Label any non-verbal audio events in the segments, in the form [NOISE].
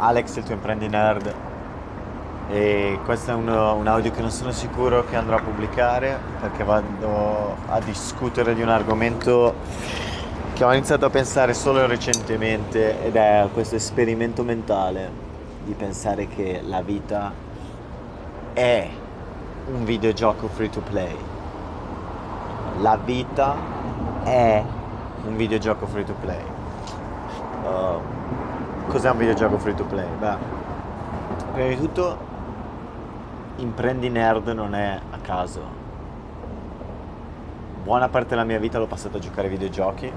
Alex, il tuo imprendi. E questo è un, un audio che non sono sicuro che andrò a pubblicare perché vado a discutere di un argomento che ho iniziato a pensare solo recentemente ed è questo esperimento mentale di pensare che la vita è un videogioco free to play. La vita è un videogioco free to play. Uh, cos'è un videogioco free to play? Beh, prima di tutto, imprendi nerd non è a caso. Buona parte della mia vita l'ho passata a giocare ai videogiochi.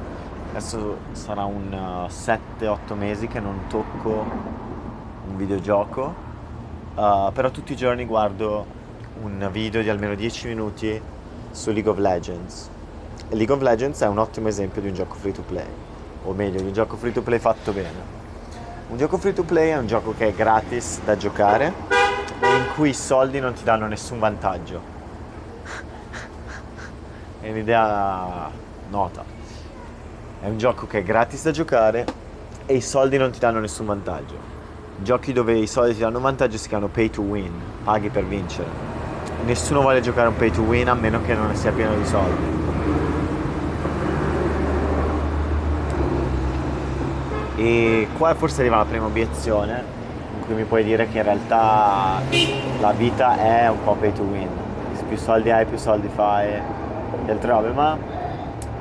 Adesso sarà un uh, 7-8 mesi che non tocco un videogioco. Uh, però tutti i giorni guardo un video di almeno 10 minuti su League of Legends e League of Legends è un ottimo esempio di un gioco free to play, o meglio, di un gioco free to play fatto bene. Un gioco free to play è un gioco che è gratis da giocare e in cui i soldi non ti danno nessun vantaggio. è un'idea nota. È un gioco che è gratis da giocare e i soldi non ti danno nessun vantaggio. Giochi dove i soldi ti danno vantaggio si chiamano pay to win, paghi per vincere. Nessuno vuole giocare un pay to win a meno che non sia pieno di soldi. E qua forse arriva la prima obiezione in cui mi puoi dire che in realtà la vita è un po' pay to win. Più soldi hai, più soldi fai e altre robe, ma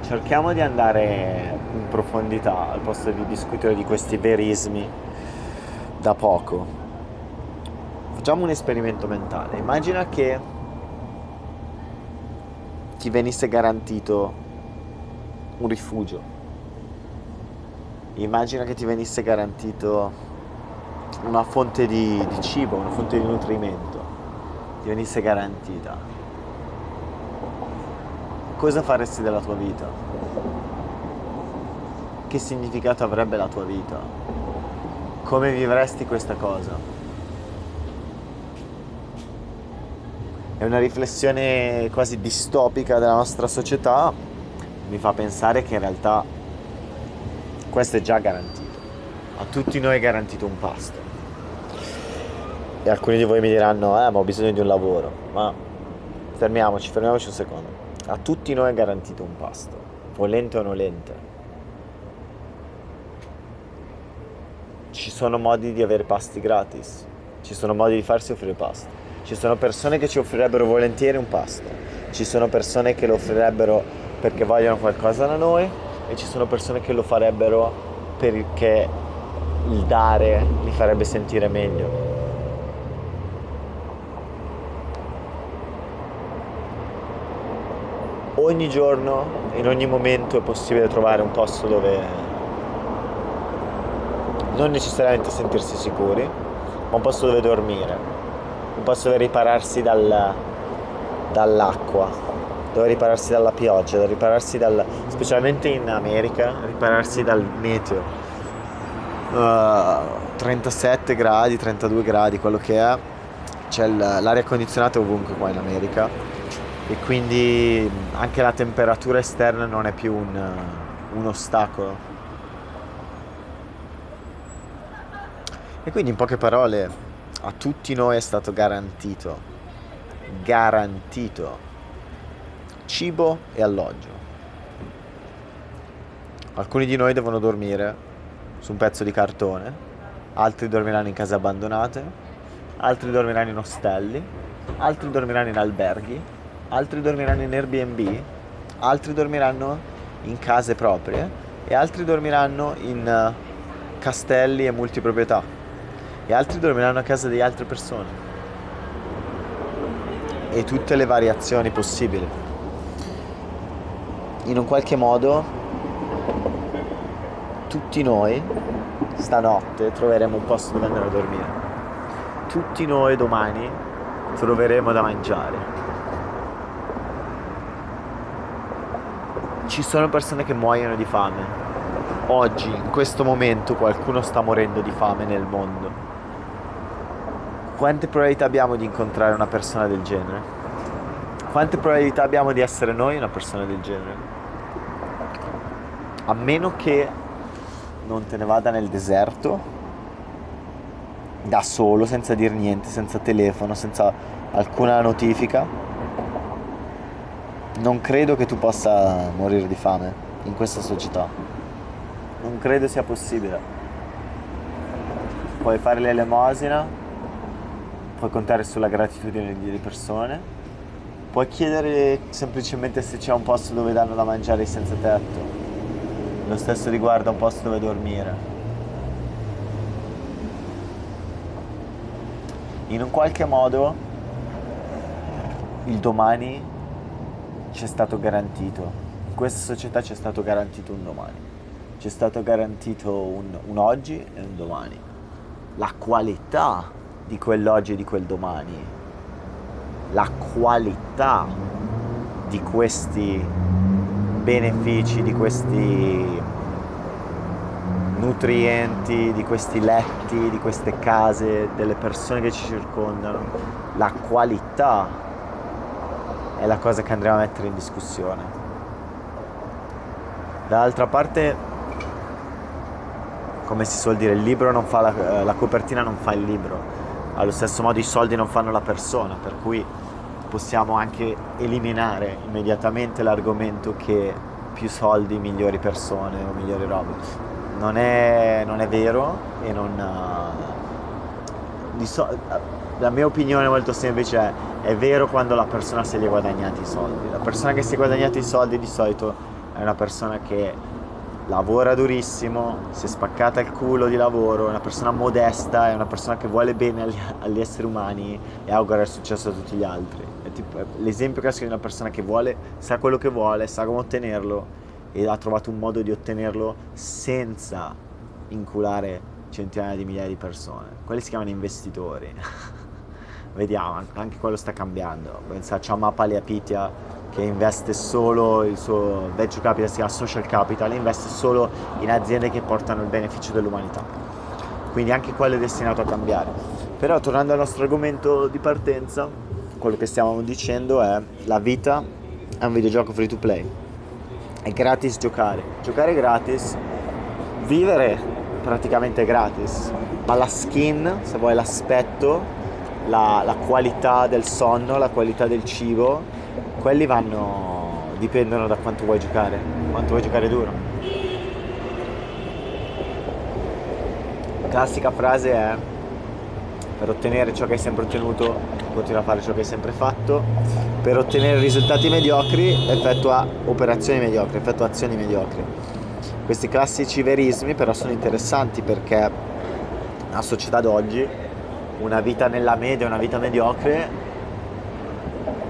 cerchiamo di andare in profondità al posto di discutere di questi verismi da poco. Facciamo un esperimento mentale. Immagina che ti venisse garantito un rifugio immagina che ti venisse garantito una fonte di, di cibo, una fonte di nutrimento, ti venisse garantita. Cosa faresti della tua vita? Che significato avrebbe la tua vita? Come vivresti questa cosa? È una riflessione quasi distopica della nostra società, mi fa pensare che in realtà questo è già garantito. A tutti noi è garantito un pasto. E alcuni di voi mi diranno, eh, ma ho bisogno di un lavoro. Ma fermiamoci, fermiamoci un secondo. A tutti noi è garantito un pasto, volente o nolente. Ci sono modi di avere pasti gratis, ci sono modi di farsi offrire pasti. Ci sono persone che ci offrirebbero volentieri un pasto, ci sono persone che lo offrirebbero perché vogliono qualcosa da noi e ci sono persone che lo farebbero perché il dare li farebbe sentire meglio. Ogni giorno, in ogni momento è possibile trovare un posto dove non necessariamente sentirsi sicuri, ma un posto dove dormire, un posto dove ripararsi dal, dall'acqua, dove ripararsi dalla pioggia, dove ripararsi dal, specialmente in America, ripararsi dal meteo. Uh, 37 gradi, 32 gradi, quello che è, c'è l'aria condizionata ovunque qua in America e quindi anche la temperatura esterna non è più un, un ostacolo. E quindi in poche parole a tutti noi è stato garantito, garantito cibo e alloggio. Alcuni di noi devono dormire su un pezzo di cartone, altri dormiranno in case abbandonate, altri dormiranno in ostelli, altri dormiranno in alberghi, altri dormiranno in Airbnb, altri dormiranno in case proprie e altri dormiranno in eh, castelli e multiproprietà e altri dormiranno a casa di altre persone e tutte le variazioni possibili in un qualche modo tutti noi stanotte troveremo un posto dove andare a dormire. Tutti noi domani troveremo da mangiare. Ci sono persone che muoiono di fame. Oggi, in questo momento, qualcuno sta morendo di fame nel mondo. Quante probabilità abbiamo di incontrare una persona del genere? Quante probabilità abbiamo di essere noi una persona del genere? A meno che non te ne vada nel deserto da solo, senza dire niente, senza telefono, senza alcuna notifica, non credo che tu possa morire di fame in questa società. Non credo sia possibile. Puoi fare l'elemosina, puoi contare sulla gratitudine di persone, puoi chiedere semplicemente se c'è un posto dove danno da mangiare senza tetto. Lo stesso riguarda un posto dove dormire. In un qualche modo il domani ci è stato garantito. In questa società ci è stato garantito un domani. Ci è stato garantito un, un oggi e un domani. La qualità di quell'oggi e di quel domani. La qualità di questi benefici, di questi nutrienti, di questi letti, di queste case, delle persone che ci circondano. La qualità è la cosa che andremo a mettere in discussione. Dall'altra parte, come si suol dire, il libro non fa la, eh, la copertina non fa il libro, allo stesso modo i soldi non fanno la persona, per cui possiamo anche eliminare immediatamente l'argomento che più soldi migliori persone o migliori robe. Non è, non è vero e non... Uh, so, la mia opinione molto semplice è è vero quando la persona se li ha guadagnati i soldi. La persona che si è guadagnati i soldi di solito è una persona che lavora durissimo, si è spaccata il culo di lavoro, è una persona modesta, è una persona che vuole bene agli, agli esseri umani e augura il successo a tutti gli altri. È tipo, è l'esempio classico di una persona che vuole, sa quello che vuole, sa come ottenerlo e ha trovato un modo di ottenerlo senza inculare centinaia di migliaia di persone. Quelli si chiamano investitori. [LAUGHS] vediamo, anche quello sta cambiando. Pensa a Chamapa Liapitia che investe solo il suo venture capital, si chiama social capital, investe solo in aziende che portano il beneficio dell'umanità. Quindi anche quello è destinato a cambiare. Però tornando al nostro argomento di partenza, quello che stiamo dicendo è la vita è un videogioco free to play. È gratis giocare. Giocare gratis, vivere praticamente gratis, ma la skin, se vuoi l'aspetto, la, la qualità del sonno, la qualità del cibo, quelli vanno, dipendono da quanto vuoi giocare, quanto vuoi giocare duro. La classica frase è per ottenere ciò che hai sempre ottenuto continua a fare ciò che hai sempre fatto, per ottenere risultati mediocri effettua operazioni mediocri, effettua azioni mediocri. Questi classici verismi però sono interessanti perché la società d'oggi una vita nella media, una vita mediocre,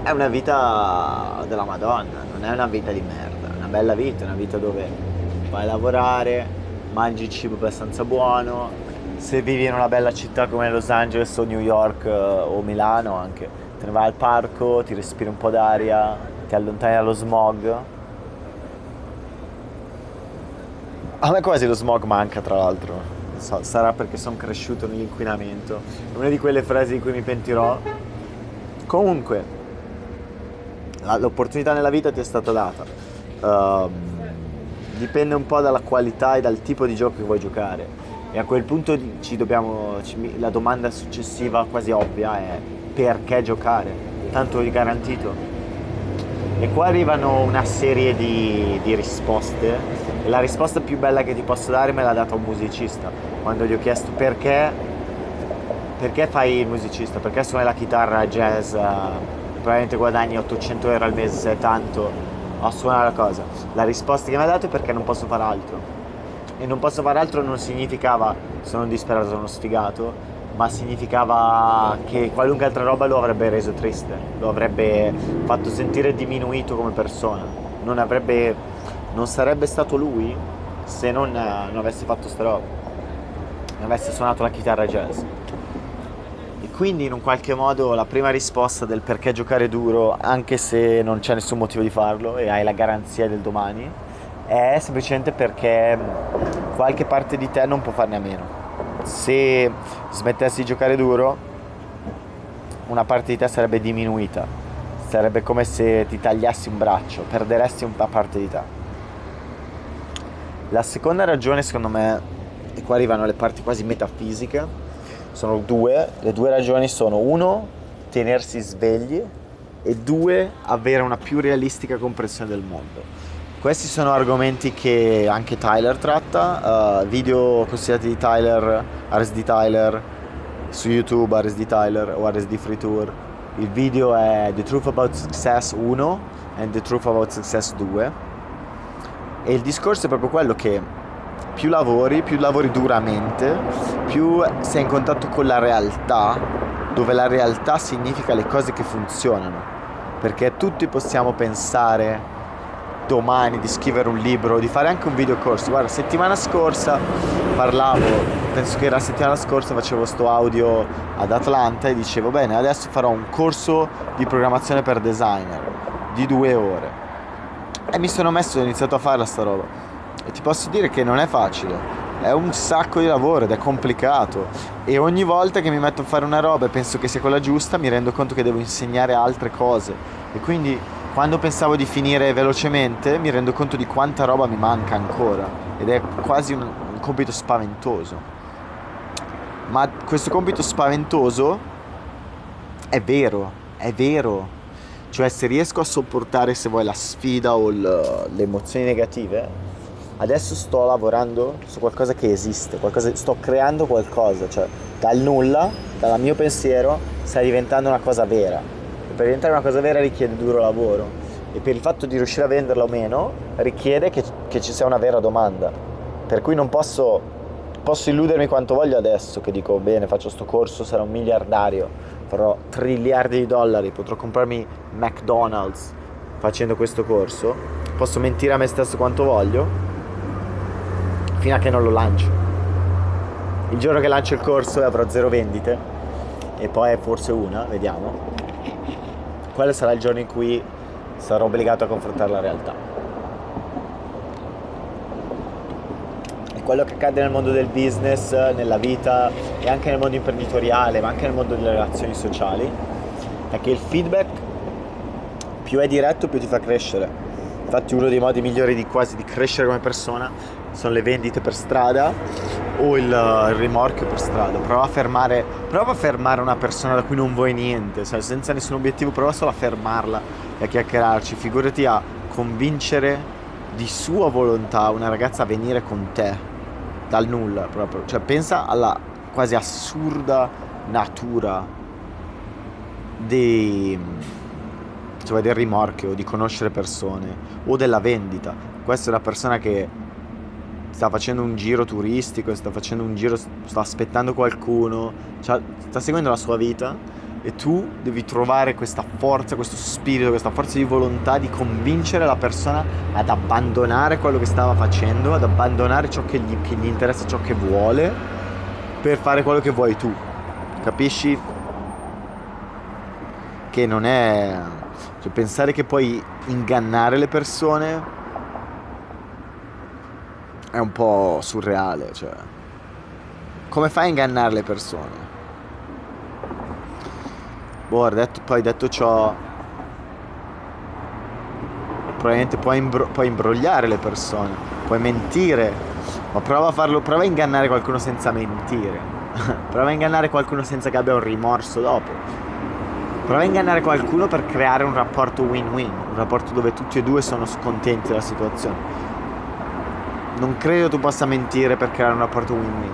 è una vita della Madonna, non è una vita di merda, è una bella vita, è una vita dove vai a lavorare, mangi cibo abbastanza buono, se vivi in una bella città come Los Angeles o New York eh, o Milano anche, te ne vai al parco, ti respiri un po' d'aria, ti allontani dallo smog. A me quasi lo smog manca tra l'altro so, sarà perché sono cresciuto nell'inquinamento. È una di quelle frasi di cui mi pentirò. Comunque, l'opportunità nella vita ti è stata data. Uh, dipende un po' dalla qualità e dal tipo di gioco che vuoi giocare. E a quel punto dobbiamo, la domanda successiva quasi ovvia è perché giocare? Tanto è garantito. E qua arrivano una serie di, di risposte. E la risposta più bella che ti posso dare me l'ha data un musicista quando gli ho chiesto perché, perché fai il musicista, perché suoni la chitarra jazz, probabilmente guadagni 800 euro al mese se è tanto a suonare la cosa. La risposta che mi ha dato è perché non posso fare altro. E non posso fare altro non significava sono disperato, sono sfigato, ma significava che qualunque altra roba lo avrebbe reso triste, lo avrebbe fatto sentire diminuito come persona. Non, avrebbe, non sarebbe stato lui se non, non avesse fatto sta roba avesse suonato la chitarra jazz. E quindi in un qualche modo la prima risposta del perché giocare duro, anche se non c'è nessun motivo di farlo e hai la garanzia del domani, è semplicemente perché qualche parte di te non può farne a meno. Se smettessi di giocare duro, una parte di te sarebbe diminuita, sarebbe come se ti tagliassi un braccio, perderesti una parte di te. La seconda ragione secondo me e qua arrivano le parti quasi metafisiche, sono due, le due ragioni sono uno, tenersi svegli e due, avere una più realistica comprensione del mondo. Questi sono argomenti che anche Tyler tratta, uh, video consigliati di Tyler, RSD Tyler, su YouTube RSD Tyler o RSD Free Tour. Il video è The Truth About Success 1 e The Truth About Success 2. E il discorso è proprio quello che più lavori, più lavori duramente, più sei in contatto con la realtà, dove la realtà significa le cose che funzionano. Perché tutti possiamo pensare domani di scrivere un libro, di fare anche un video corso. Guarda, settimana scorsa parlavo, penso che era settimana scorsa facevo sto audio ad Atlanta e dicevo bene, adesso farò un corso di programmazione per designer di due ore. E mi sono messo ho iniziato a fare sta roba. E ti posso dire che non è facile. È un sacco di lavoro ed è complicato e ogni volta che mi metto a fare una roba e penso che sia quella giusta mi rendo conto che devo insegnare altre cose e quindi quando pensavo di finire velocemente mi rendo conto di quanta roba mi manca ancora ed è quasi un, un compito spaventoso. Ma questo compito spaventoso è vero, è vero. Cioè se riesco a sopportare se vuoi la sfida o le emozioni negative, adesso sto lavorando su qualcosa che esiste, qualcosa, sto creando qualcosa, cioè dal nulla, dal mio pensiero, sta diventando una cosa vera per diventare una cosa vera richiede duro lavoro e per il fatto di riuscire a venderla o meno richiede che, che ci sia una vera domanda. Per cui non posso, posso illudermi quanto voglio adesso che dico bene faccio sto corso, sarò un miliardario, farò triliardi di dollari, potrò comprarmi McDonald's facendo questo corso, posso mentire a me stesso quanto voglio fino a che non lo lancio. Il giorno che lancio il corso avrò zero vendite e poi forse una, vediamo quello sarà il giorno in cui sarò obbligato a confrontare la realtà. E quello che accade nel mondo del business, nella vita e anche nel mondo imprenditoriale, ma anche nel mondo delle relazioni sociali, è che il feedback più è diretto più ti fa crescere. Infatti uno dei modi migliori di quasi di crescere come persona sono le vendite per strada o il, il rimorchio per strada. Prova a, fermare, prova a fermare una persona da cui non vuoi niente, cioè, senza nessun obiettivo, prova solo a fermarla e a chiacchierarci. Figurati a convincere di sua volontà una ragazza a venire con te dal nulla proprio. Cioè pensa alla quasi assurda natura dei, cioè del rimorchio, di conoscere persone o della vendita. Questa è una persona che sta facendo un giro turistico, sta facendo un giro, sta aspettando qualcuno, cioè, sta seguendo la sua vita e tu devi trovare questa forza, questo spirito, questa forza di volontà di convincere la persona ad abbandonare quello che stava facendo, ad abbandonare ciò che gli, che gli interessa, ciò che vuole, per fare quello che vuoi tu. Capisci? Che non è... Cioè, pensare che puoi ingannare le persone è un po' surreale, cioè. Come fai a ingannare le persone? Boh, detto, poi detto ciò, probabilmente puoi, imbro- puoi, imbrogliare le persone, puoi mentire, ma prova a farlo, prova a ingannare qualcuno senza mentire, [LAUGHS] prova a ingannare qualcuno senza che abbia un rimorso dopo, prova a ingannare qualcuno per creare un rapporto win-win, un rapporto dove tutti e due sono contenti della situazione non credo tu possa mentire per creare un rapporto win-win.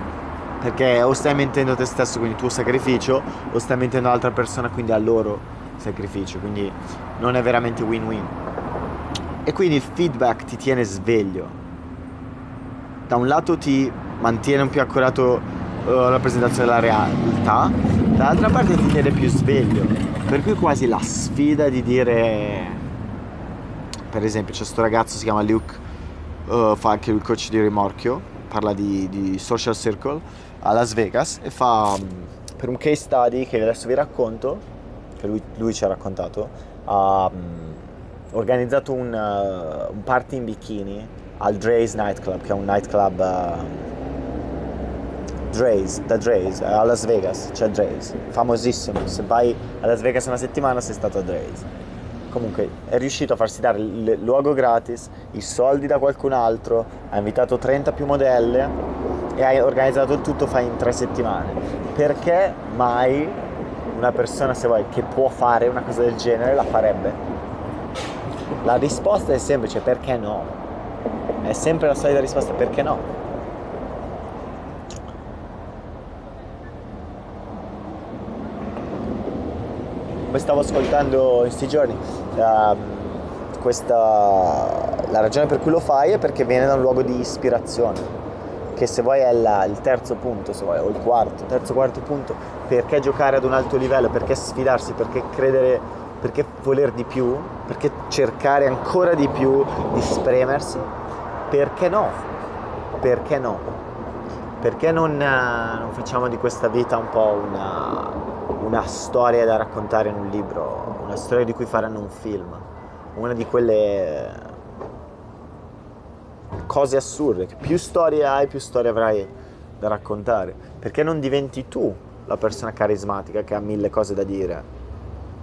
Perché o stai mentendo te stesso, quindi il tuo sacrificio, o stai mentendo l'altra persona, quindi al loro sacrificio. Quindi non è veramente win-win. E quindi il feedback ti tiene sveglio. Da un lato ti mantiene un più accurato uh, la rappresentazione della realtà, dall'altra parte ti tiene più sveglio. Per cui quasi la sfida di dire... Per esempio c'è questo ragazzo, si chiama Luke uh, fa anche il coach di rimorchio, parla di, di, social circle a Las Vegas e fa um, per un case study che adesso vi racconto, che lui, lui ci ha raccontato, ha um, organizzato un, uh, un, party in bikini al Dre's Nightclub, che è un nightclub uh, Dre's, da Dre's, a Las Vegas, c'è Dre's, famosissimo, se vai a Las Vegas una settimana sei stato a Dre's comunque è riuscito a farsi dare il luogo gratis, i soldi da qualcun altro, ha invitato 30 più modelle e hai organizzato il tutto fai in tre settimane. Perché mai una persona, se vuoi, che può fare una cosa del genere la farebbe? La risposta è semplice, perché no? È sempre la solita risposta, perché no? Come stavo ascoltando in questi giorni, uh, questa, la ragione per cui lo fai è perché viene da un luogo di ispirazione che se vuoi è la, il terzo punto, se vuoi, o il quarto, terzo, quarto punto, perché giocare ad un alto livello, perché sfidarsi, perché credere, perché voler di più, perché cercare ancora di più di spremersi, perché no? Perché no? Perché non, non facciamo di questa vita un po' una, una storia da raccontare in un libro, una storia di cui faranno un film, una di quelle cose assurde, più storie hai, più storie avrai da raccontare. Perché non diventi tu la persona carismatica che ha mille cose da dire?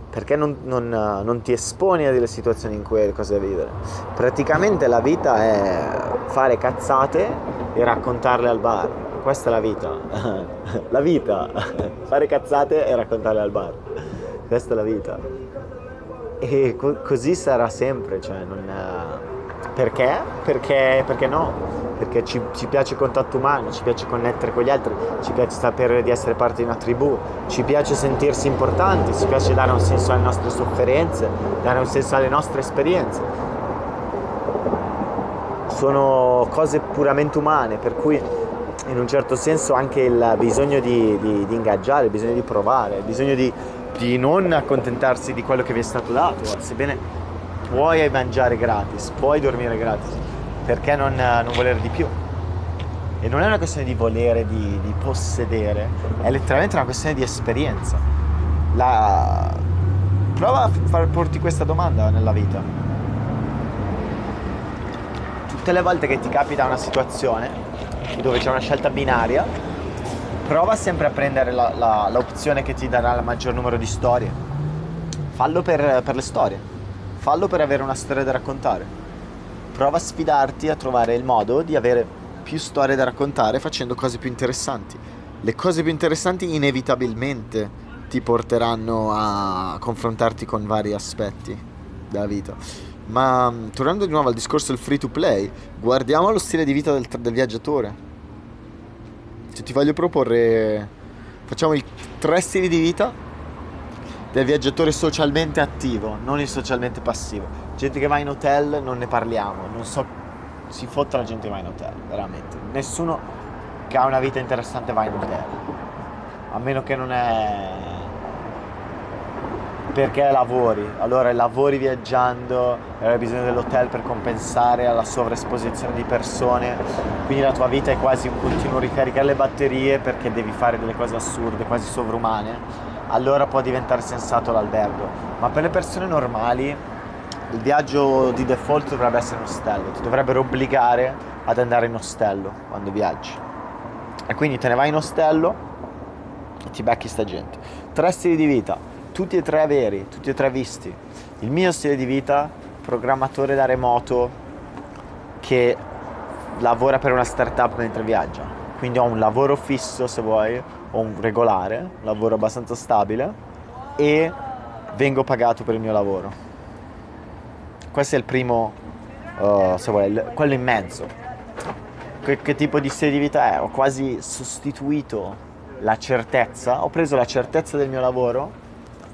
Perché non, non, non ti esponi a delle situazioni in cui hai cose da vivere? Praticamente la vita è fare cazzate e raccontarle al bar. Questa è la vita. [LAUGHS] la vita. fare cazzate e raccontarle al bar. Questa è la vita. E co- così sarà sempre, cioè non... Perché? Perché, perché no? Perché ci, ci, piace il contatto umano, ci piace connettere con gli altri, ci piace sapere di essere parte di una tribù, ci piace sentirsi importanti, ci piace dare un senso alle nostre sofferenze, dare un senso alle nostre esperienze. Sono cose puramente umane, per cui in un certo senso anche il bisogno di, di, di ingaggiare, il bisogno di provare, il bisogno di, di non accontentarsi di quello che vi è stato dato, sebbene puoi mangiare gratis, puoi dormire gratis, perché non, non volere di più? E non è una questione di volere, di, di possedere, è letteralmente una questione di esperienza. La... Prova a far, porti questa domanda nella vita. Tutte le volte che ti capita una situazione dove c'è una scelta binaria, prova sempre a prendere la, la, l'opzione che ti darà il maggior numero di storie. Fallo per, per le storie fallo per avere una storia da raccontare. Prova a sfidarti a trovare il modo di avere più storie da raccontare facendo cose più interessanti. Le cose più interessanti inevitabilmente ti porteranno a confrontarti con vari aspetti della vita. Ma mm, tornando di nuovo al discorso del free to play, guardiamo lo stile di vita del, del viaggiatore. Se ti voglio proporre, facciamo i tre stili di vita del viaggiatore socialmente attivo, non il socialmente passivo. Gente che va in hotel non ne parliamo, non so, si fotta la gente che va in hotel, veramente. Nessuno che ha una vita interessante va in hotel, a meno che non è perché lavori, allora lavori viaggiando hai bisogno dell'hotel per compensare alla sovraesposizione di persone, quindi la tua vita è quasi un continuo ricaricare le batterie perché devi fare delle cose assurde, quasi sovrumane allora può diventare sensato l'albergo. Ma per le persone normali il viaggio di default dovrebbe essere in ostello, ti dovrebbero obbligare ad andare in ostello quando viaggi. E quindi te ne vai in ostello e ti becchi sta gente. Tre stili di vita, tutti e tre veri, tutti e tre visti. Il mio stile di vita, programmatore da remoto che lavora per una startup mentre viaggia. Quindi ho un lavoro fisso se vuoi, ho un regolare, un lavoro abbastanza stabile e vengo pagato per il mio lavoro. Questo è il primo, uh, se vuoi, quello in mezzo. Che, che tipo di stile di vita è? Ho quasi sostituito la certezza, ho preso la certezza del mio lavoro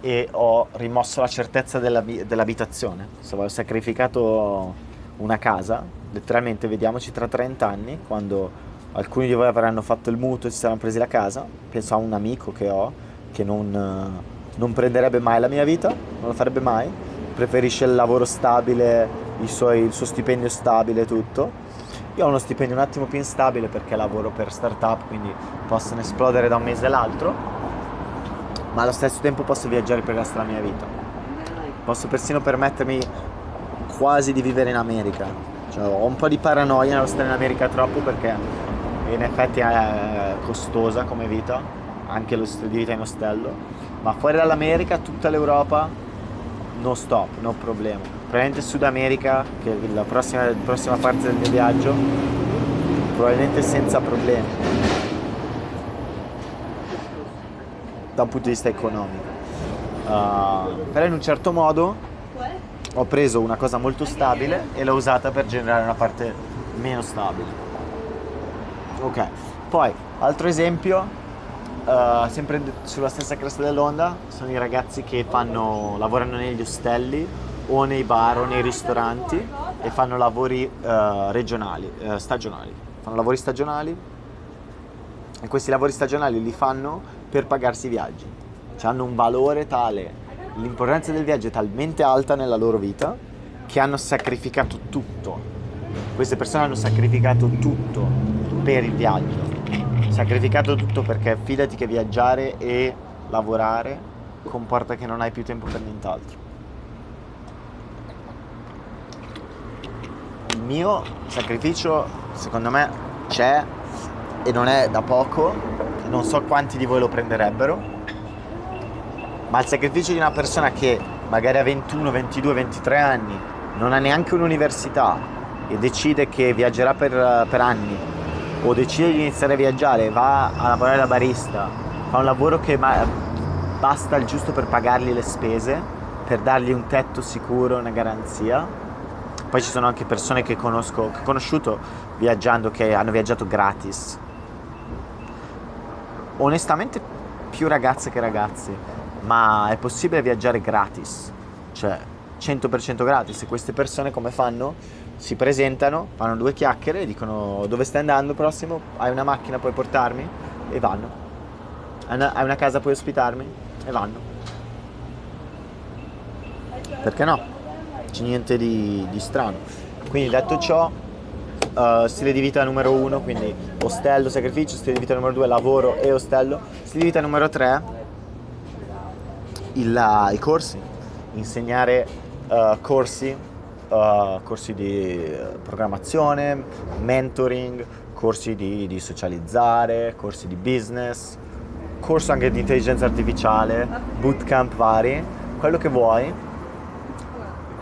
e ho rimosso la certezza della, dell'abitazione. Se ho sacrificato una casa, letteralmente vediamoci tra 30 anni, quando alcuni di voi avranno fatto il mutuo e si saranno presi la casa, penso a un amico che ho che non, non prenderebbe mai la mia vita, non lo farebbe mai, preferisce il lavoro stabile, suoi, il suo stipendio stabile e tutto. Io ho uno stipendio un attimo più instabile perché lavoro per startup, quindi possono esplodere da un mese all'altro, ma allo stesso tempo posso viaggiare per il resto della mia vita. Posso persino permettermi quasi di vivere in America. Cioè, ho un po' di paranoia nello stare in America troppo perché in effetti è costosa come vita, anche lo stile di vita in ostello, ma fuori dall'America tutta l'Europa no stop, no problema. Probabilmente Sud America, che è la prossima, la prossima parte del mio viaggio, probabilmente senza problemi, da un punto di vista economico. Uh, però in un certo modo ho preso una cosa molto stabile e l'ho usata per generare una parte meno stabile. Ok, poi altro esempio, uh, sempre sulla stessa cresta dell'onda, sono i ragazzi che fanno, lavorano negli ostelli o nei bar o nei ristoranti e fanno lavori uh, regionali, uh, stagionali. Fanno lavori stagionali e questi lavori stagionali li fanno per pagarsi i viaggi. Cioè hanno un valore tale, l'importanza del viaggio è talmente alta nella loro vita che hanno sacrificato tutto. Queste persone hanno sacrificato tutto per il viaggio. Sacrificato tutto perché fidati che viaggiare e lavorare comporta che non hai più tempo per nient'altro. il mio sacrificio secondo me c'è e non è da poco, non so quanti di voi lo prenderebbero, ma il sacrificio di una persona che magari ha 21, 22, 23 anni, non ha neanche un'università e decide che viaggerà per, per anni o decide di iniziare a viaggiare, va a lavorare da barista, fa un lavoro che ma- basta il giusto per pagargli le spese, per dargli un tetto sicuro, una garanzia poi ci sono anche persone che conosco, che ho conosciuto viaggiando, che hanno viaggiato gratis. Onestamente più ragazze che ragazzi, ma è possibile viaggiare gratis, cioè 100% gratis e queste persone come fanno? Si presentano, fanno due chiacchiere, dicono dove stai andando prossimo, hai una macchina, puoi portarmi e vanno. Hai una casa, puoi ospitarmi e vanno. Perché no? c'è niente di, di strano. Quindi detto ciò, uh, stile di vita numero uno, quindi ostello, sacrificio, stile di vita numero due, lavoro e ostello. Stile di vita numero tre, il, i corsi, insegnare uh, corsi, uh, corsi di programmazione, mentoring, corsi di, di socializzare, corsi di business, corso anche di intelligenza artificiale, bootcamp vari, quello che vuoi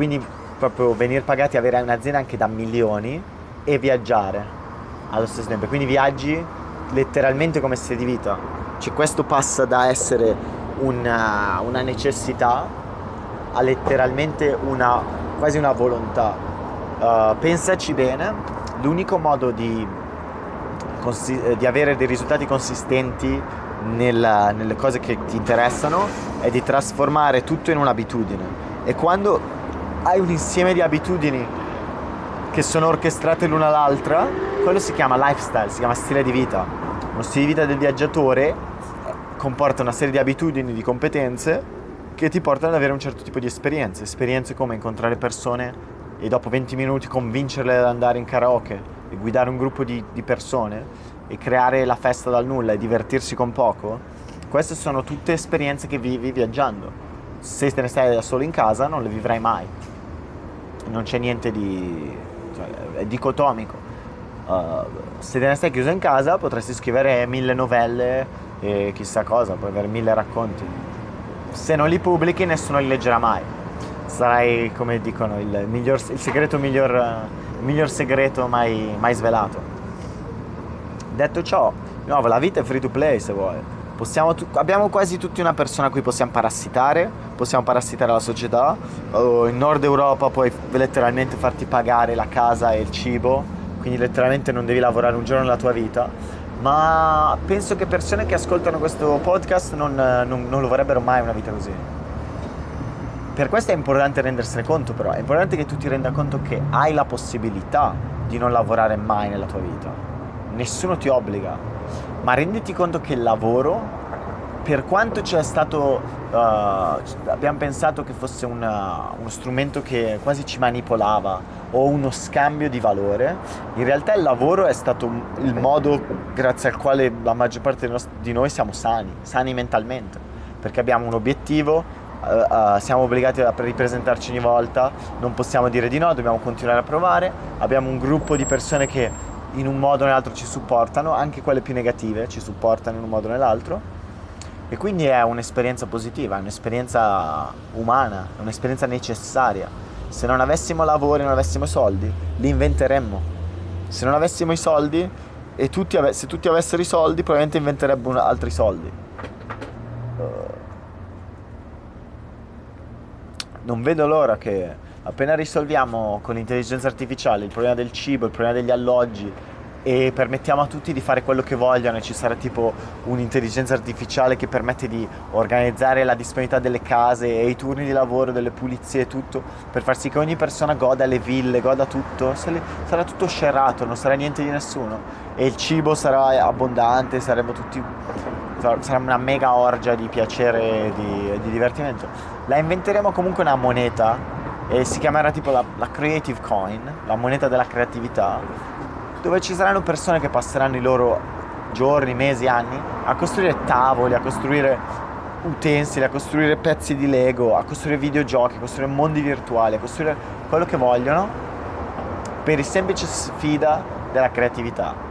quindi proprio venire pagati, avere un'azienda anche da milioni e viaggiare allo stesso tempo. Quindi viaggi letteralmente come stile di vita. Cioè questo passa da essere una, una necessità a letteralmente una, quasi una volontà. Uh, pensaci bene, l'unico modo di, consi- di avere dei risultati consistenti nella, nelle cose che ti interessano è di trasformare tutto in un'abitudine. E quando hai un insieme di abitudini che sono orchestrate l'una all'altra, quello si chiama lifestyle, si chiama stile di vita. Uno stile di vita del viaggiatore comporta una serie di abitudini, di competenze che ti portano ad avere un certo tipo di esperienze. Esperienze come incontrare persone e dopo 20 minuti convincerle ad andare in karaoke e guidare un gruppo di, di persone e creare la festa dal nulla e divertirsi con poco. Queste sono tutte esperienze che vivi viaggiando. Se te ne stai da solo in casa non le vivrai mai non c'è niente di... È dicotomico. Uh, se te ne stai chiuso in casa potresti scrivere mille novelle e chissà cosa, puoi avere mille racconti. Se non li pubblichi nessuno li leggerà mai. Sarai, come dicono, il, miglior, il segreto miglior, il miglior segreto mai, mai svelato. Detto ciò, di nuovo, la vita è free to play se vuoi Possiamo, abbiamo quasi tutti una persona a cui possiamo parassitare, possiamo parassitare la società. Uh, in Nord Europa puoi letteralmente farti pagare la casa e il cibo, quindi letteralmente non devi lavorare un giorno nella tua vita. Ma penso che persone che ascoltano questo podcast non, non, non lo vorrebbero mai una vita così. Per questo è importante rendersene conto, però è importante che tu ti renda conto che hai la possibilità di non lavorare mai nella tua vita. Nessuno ti obbliga, ma renditi conto che il lavoro, per quanto c'è stato, uh, abbiamo pensato che fosse una, uno strumento che quasi ci manipolava o uno scambio di valore, in realtà il lavoro è stato il modo grazie al quale la maggior parte di noi siamo sani, sani mentalmente, perché abbiamo un obiettivo, Uh, uh, siamo obbligati a ripresentarci ogni volta, non possiamo dire di no, dobbiamo continuare a provare, abbiamo un gruppo di persone che in un modo o nell'altro ci supportano, anche quelle più negative ci supportano in un modo o nell'altro. E quindi è un'esperienza positiva, è un'esperienza umana, è un'esperienza necessaria. Se non avessimo lavoro e non avessimo soldi, li inventeremmo. Se non avessimo i soldi e tutti ave- se tutti avessero i soldi, probabilmente inventerebbero altri soldi. Uh, non vedo l'ora che appena risolviamo con l'intelligenza artificiale il problema del cibo, il problema degli alloggi, e permettiamo a tutti di fare quello che vogliono. E ci sarà tipo un'intelligenza artificiale che permette di organizzare la disponibilità delle case e i turni di lavoro, delle pulizie e tutto per far sì che ogni persona goda le ville, goda tutto, sarà tutto scerrato, non sarà niente di nessuno. E il cibo sarà abbondante, saremo tutti sarà una mega orgia di piacere e di, di divertimento. La inventeremo comunque una moneta e si chiamerà tipo la, la Creative Coin, la moneta della creatività dove ci saranno persone che passeranno i loro giorni, mesi, anni a costruire tavoli, a costruire utensili, a costruire pezzi di Lego, a costruire videogiochi, a costruire mondi virtuali, a costruire quello che vogliono per il semplice sfida della creatività.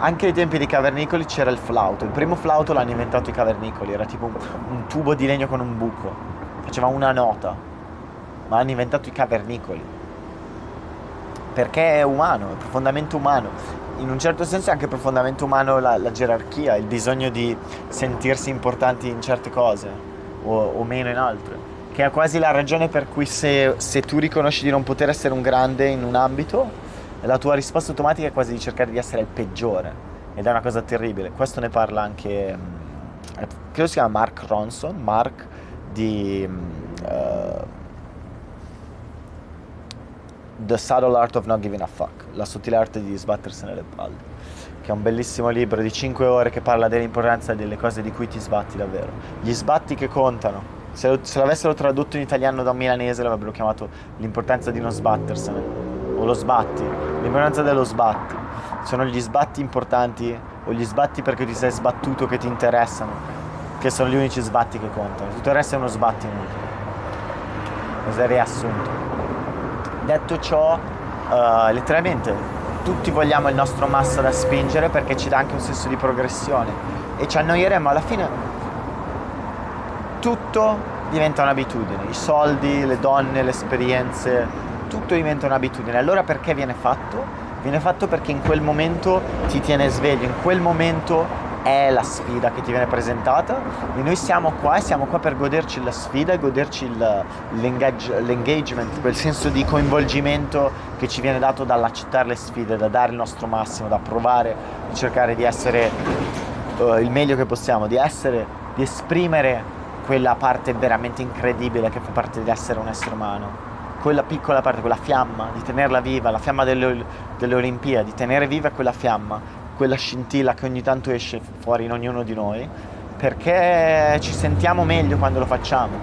Anche ai tempi dei cavernicoli c'era il flauto. Il primo flauto l'hanno inventato i cavernicoli, era tipo un, tubo di legno con un buco, faceva una nota, ma hanno inventato i cavernicoli perché è umano, è profondamente umano. In un certo senso è anche profondamente umano la, la gerarchia, il bisogno di sentirsi importanti in certe cose o, o, meno in altre, che è quasi la ragione per cui se, se tu riconosci di non poter essere un grande in un ambito, la tua risposta automatica è quasi di cercare di essere il peggiore ed è una cosa terribile. Questo ne parla anche, mm, credo si chiama Mark Ronson, Mark di... Uh, The Subtle Art of Not Giving a Fuck, la sottile arte di sbattersene le palle, che è un bellissimo libro di 5 ore che parla dell'importanza delle cose di cui ti sbatti davvero. Gli sbatti che contano. Se, lo, se l'avessero tradotto in italiano da un milanese l'avrebbero chiamato l'importanza di non sbattersene, o lo sbatti, l'importanza dello sbatti. Sono gli sbatti importanti o gli sbatti perché ti sei sbattuto che ti interessano, che sono gli unici sbatti che contano. Tutto il resto è uno sbatti inutile. Questo è il riassunto. Detto ciò, uh, letteralmente tutti vogliamo il nostro massa da spingere perché ci dà anche un senso di progressione e ci annoieremo alla fine tutto diventa un'abitudine, i soldi, le donne, le esperienze, tutto diventa un'abitudine. Allora perché viene fatto? Viene fatto perché in quel momento ti tiene sveglio, in quel momento è la sfida che ti viene presentata. E noi siamo qua e siamo qua per goderci la sfida e goderci il, l'engage, l'engagement, quel senso di coinvolgimento che ci viene dato dall'accettare le sfide, da dare il nostro massimo, da provare, di cercare di essere uh, il meglio che possiamo, di essere, di esprimere quella parte veramente incredibile che fa parte di essere un essere umano. Quella piccola parte, quella fiamma, di tenerla viva, la fiamma delle, delle Olimpiadi, di tenere viva quella fiamma quella scintilla che ogni tanto esce fuori in ognuno di noi, perché ci sentiamo meglio quando lo facciamo.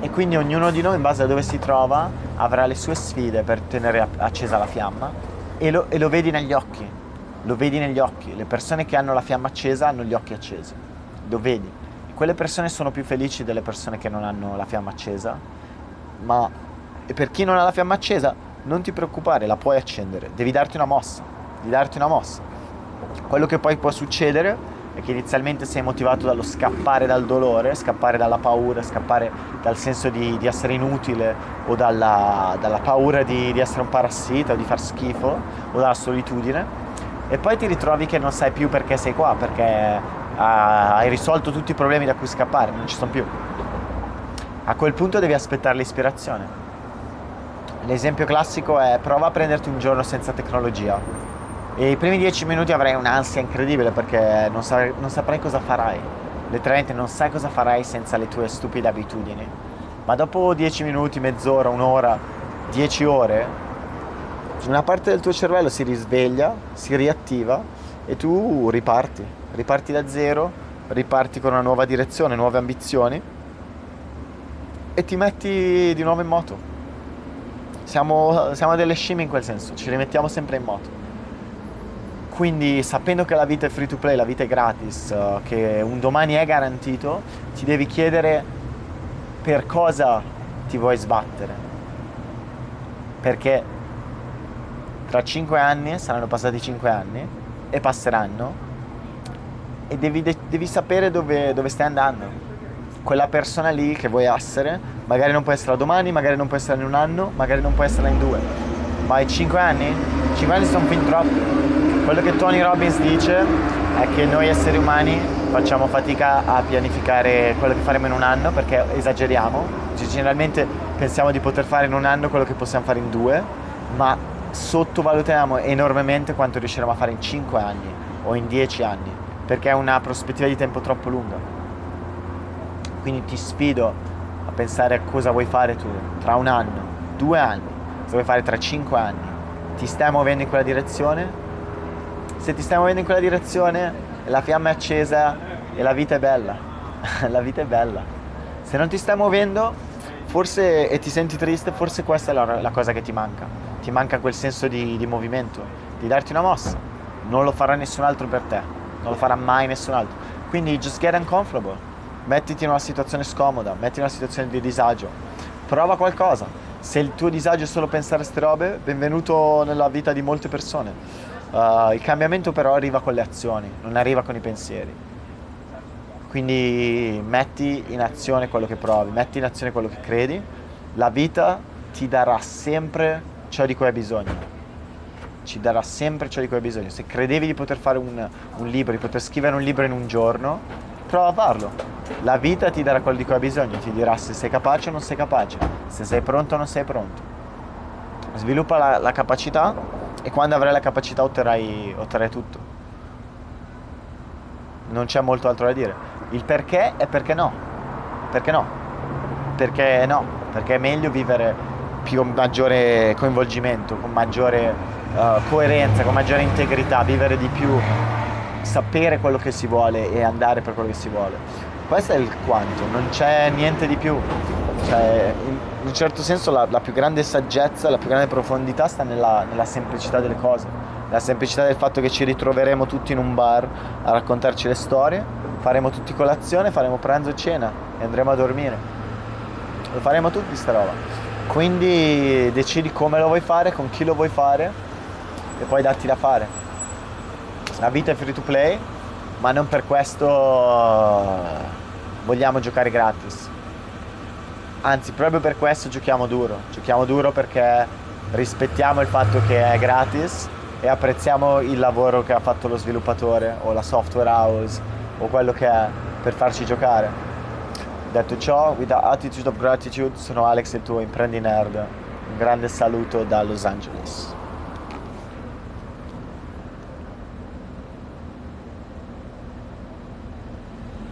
E quindi ognuno di noi, in base a dove si trova, avrà le sue sfide per tenere accesa la fiamma e lo, e lo vedi negli occhi, lo vedi negli occhi. Le persone che hanno la fiamma accesa hanno gli occhi accesi, lo vedi. Quelle persone sono più felici delle persone che non hanno la fiamma accesa, ma per chi non ha la fiamma accesa, non ti preoccupare, la puoi accendere, devi darti una mossa, devi darti una mossa. Quello che poi può succedere è che inizialmente sei motivato dallo scappare dal dolore, scappare dalla paura, scappare dal senso di, di essere inutile o dalla, dalla paura di, di, essere un parassita o di far schifo o dalla solitudine e poi ti ritrovi che non sai più perché sei qua, perché ah, hai risolto tutti i problemi da cui scappare, non ci sono più. A quel punto devi aspettare l'ispirazione. L'esempio classico è prova a prenderti un giorno senza tecnologia e i primi dieci minuti avrai un'ansia incredibile perché non, sa- non saprai cosa farai. Letteralmente non sai cosa farai senza le tue stupide abitudini. Ma dopo dieci minuti, mezz'ora, un'ora, dieci ore, una parte del tuo cervello si risveglia, si riattiva e tu riparti. Riparti da zero, riparti con una nuova direzione, nuove ambizioni e ti metti di nuovo in moto. Siamo, siamo delle scimmie in quel senso, ci rimettiamo sempre in moto. Quindi sapendo che la vita è free to play, la vita è gratis, uh, che un domani è garantito, ti devi chiedere per cosa ti vuoi sbattere. Perché tra 5 anni, saranno passati 5 anni, e passeranno, e devi, de- devi sapere dove, dove stai andando. Quella persona lì che vuoi essere, magari non può essere domani, magari non può essere in un anno, magari non può essere in due, ma hai 5 anni? 5 anni sono fin troppi. Quello che Tony Robbins dice è che noi esseri umani facciamo fatica a pianificare quello che faremo in un anno perché esageriamo. Generalmente pensiamo di poter fare in un anno quello che possiamo fare in due, ma sottovalutiamo enormemente quanto riusciremo a fare in 5 anni o in 10 anni, perché è una prospettiva di tempo troppo lunga. Quindi ti sfido a pensare a cosa vuoi fare tu tra un anno, due anni, cosa vuoi fare tra 5 anni. Ti stai muovendo in quella direzione? Se ti stai muovendo in quella direzione, la fiamma è accesa e la vita è bella. [LAUGHS] la vita è bella. Se non ti stai muovendo, forse e ti senti triste, forse questa è la, la cosa che ti manca ti manca quel senso di, di movimento, di darti una mossa. Non lo farà nessun altro per te, non lo farà mai nessun altro. Quindi just get uncomfortable, mettiti in una situazione scomoda, mettiti in una situazione di disagio, prova qualcosa. Se il tuo disagio è solo pensare a queste robe, benvenuto nella vita di molte persone. Uh, il cambiamento però arriva con le azioni, non arriva con i pensieri. Quindi metti in azione quello che provi, metti in azione quello che credi, la vita ti darà sempre ciò di cui hai bisogno. Ci darà sempre ciò di cui hai bisogno. Se credevi di poter fare un, un libro, di poter scrivere un libro in un giorno, prova a farlo. La vita ti darà quello di cui hai bisogno, ti dirà se sei capace o non sei capace, se sei pronto o non sei pronto. Sviluppa la, la capacità e quando avrai la capacità otterrai, otterrai tutto. Non c'è molto altro da dire. Il perché è perché no. Perché no? Perché no? Perché è meglio vivere più maggiore coinvolgimento, con maggiore uh, coerenza, con maggiore integrità, vivere di più, sapere quello che si vuole e andare per quello che si vuole. Questo è il quanto, non c'è niente di più. Cioè, in un certo senso la, la, più grande saggezza, la più grande profondità sta nella, nella semplicità delle cose, la semplicità del fatto che ci ritroveremo tutti in un bar a raccontarci le storie, faremo tutti colazione, faremo pranzo e cena e andremo a dormire. Lo faremo tutti sta roba. Quindi decidi come lo vuoi fare, con chi lo vuoi fare e poi datti da fare. La vita è free to play, ma non per questo vogliamo giocare gratis. Anzi, proprio per questo giochiamo duro. Giochiamo duro perché rispettiamo il fatto che è gratis e apprezziamo il lavoro che ha fatto lo sviluppatore o la software house o quello che è per farci giocare. Detto ciò, with attitude of gratitude, sono Alex il tuo imprendi nerd. Un grande saluto da Los Angeles.